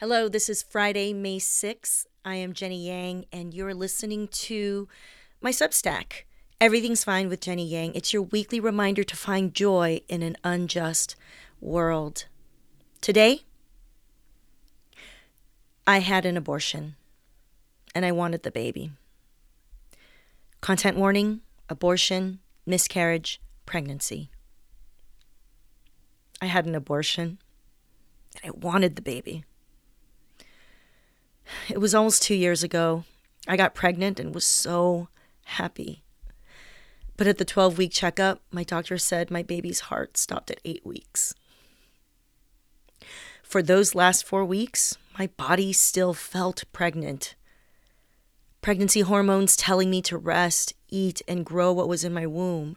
Hello, this is Friday, May 6th. I am Jenny Yang, and you're listening to my Substack. Everything's fine with Jenny Yang. It's your weekly reminder to find joy in an unjust world. Today, I had an abortion and I wanted the baby. Content warning abortion, miscarriage, pregnancy. I had an abortion and I wanted the baby. It was almost two years ago. I got pregnant and was so happy. But at the 12 week checkup, my doctor said my baby's heart stopped at eight weeks. For those last four weeks, my body still felt pregnant. Pregnancy hormones telling me to rest, eat, and grow what was in my womb.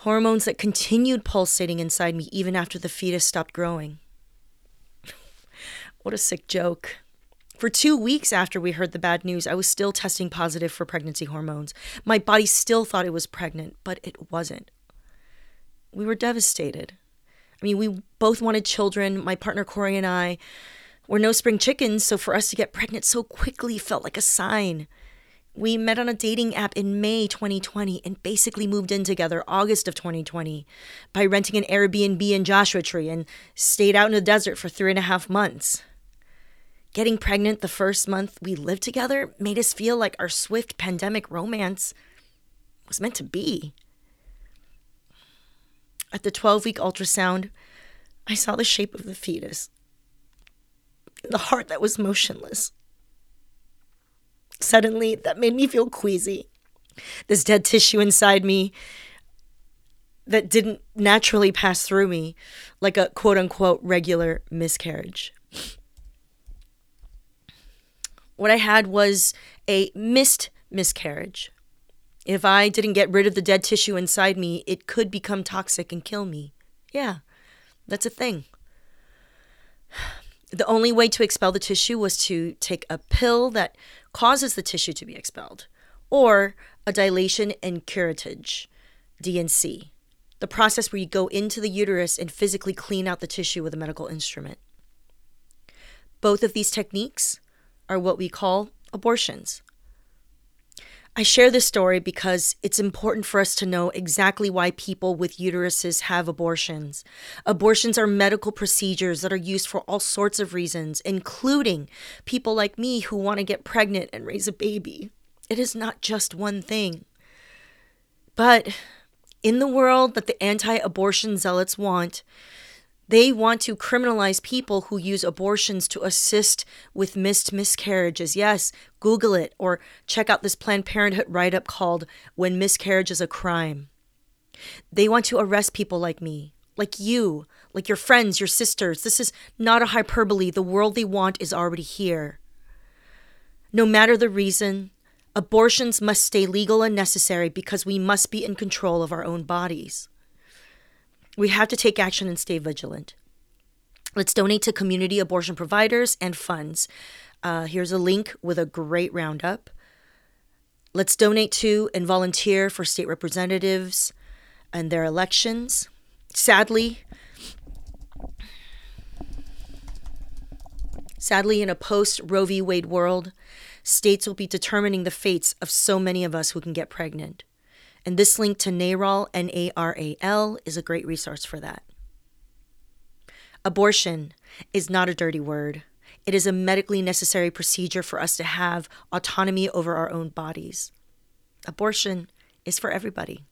Hormones that continued pulsating inside me even after the fetus stopped growing. what a sick joke. For two weeks after we heard the bad news, I was still testing positive for pregnancy hormones. My body still thought it was pregnant, but it wasn't. We were devastated. I mean, we both wanted children. My partner Corey and I were no spring chickens, so for us to get pregnant so quickly felt like a sign. We met on a dating app in May 2020 and basically moved in together August of 2020 by renting an Airbnb in Joshua Tree and stayed out in the desert for three and a half months. Getting pregnant the first month we lived together made us feel like our swift pandemic romance was meant to be. At the 12 week ultrasound, I saw the shape of the fetus, the heart that was motionless. Suddenly, that made me feel queasy. This dead tissue inside me that didn't naturally pass through me like a quote unquote regular miscarriage what I had was a missed miscarriage. If I didn't get rid of the dead tissue inside me, it could become toxic and kill me. Yeah, that's a thing. The only way to expel the tissue was to take a pill that causes the tissue to be expelled, or a dilation and curettage, D&C, the process where you go into the uterus and physically clean out the tissue with a medical instrument. Both of these techniques are what we call abortions. I share this story because it's important for us to know exactly why people with uteruses have abortions. Abortions are medical procedures that are used for all sorts of reasons, including people like me who want to get pregnant and raise a baby. It is not just one thing. But in the world that the anti abortion zealots want, they want to criminalize people who use abortions to assist with missed miscarriages. Yes, Google it or check out this Planned Parenthood write up called When Miscarriage is a Crime. They want to arrest people like me, like you, like your friends, your sisters. This is not a hyperbole. The world they want is already here. No matter the reason, abortions must stay legal and necessary because we must be in control of our own bodies. We have to take action and stay vigilant. Let's donate to community abortion providers and funds. Uh, here's a link with a great roundup. Let's donate to and volunteer for state representatives and their elections. Sadly, sadly, in a post Roe v. Wade world, states will be determining the fates of so many of us who can get pregnant. And this link to NARAL, N A R A L, is a great resource for that. Abortion is not a dirty word. It is a medically necessary procedure for us to have autonomy over our own bodies. Abortion is for everybody.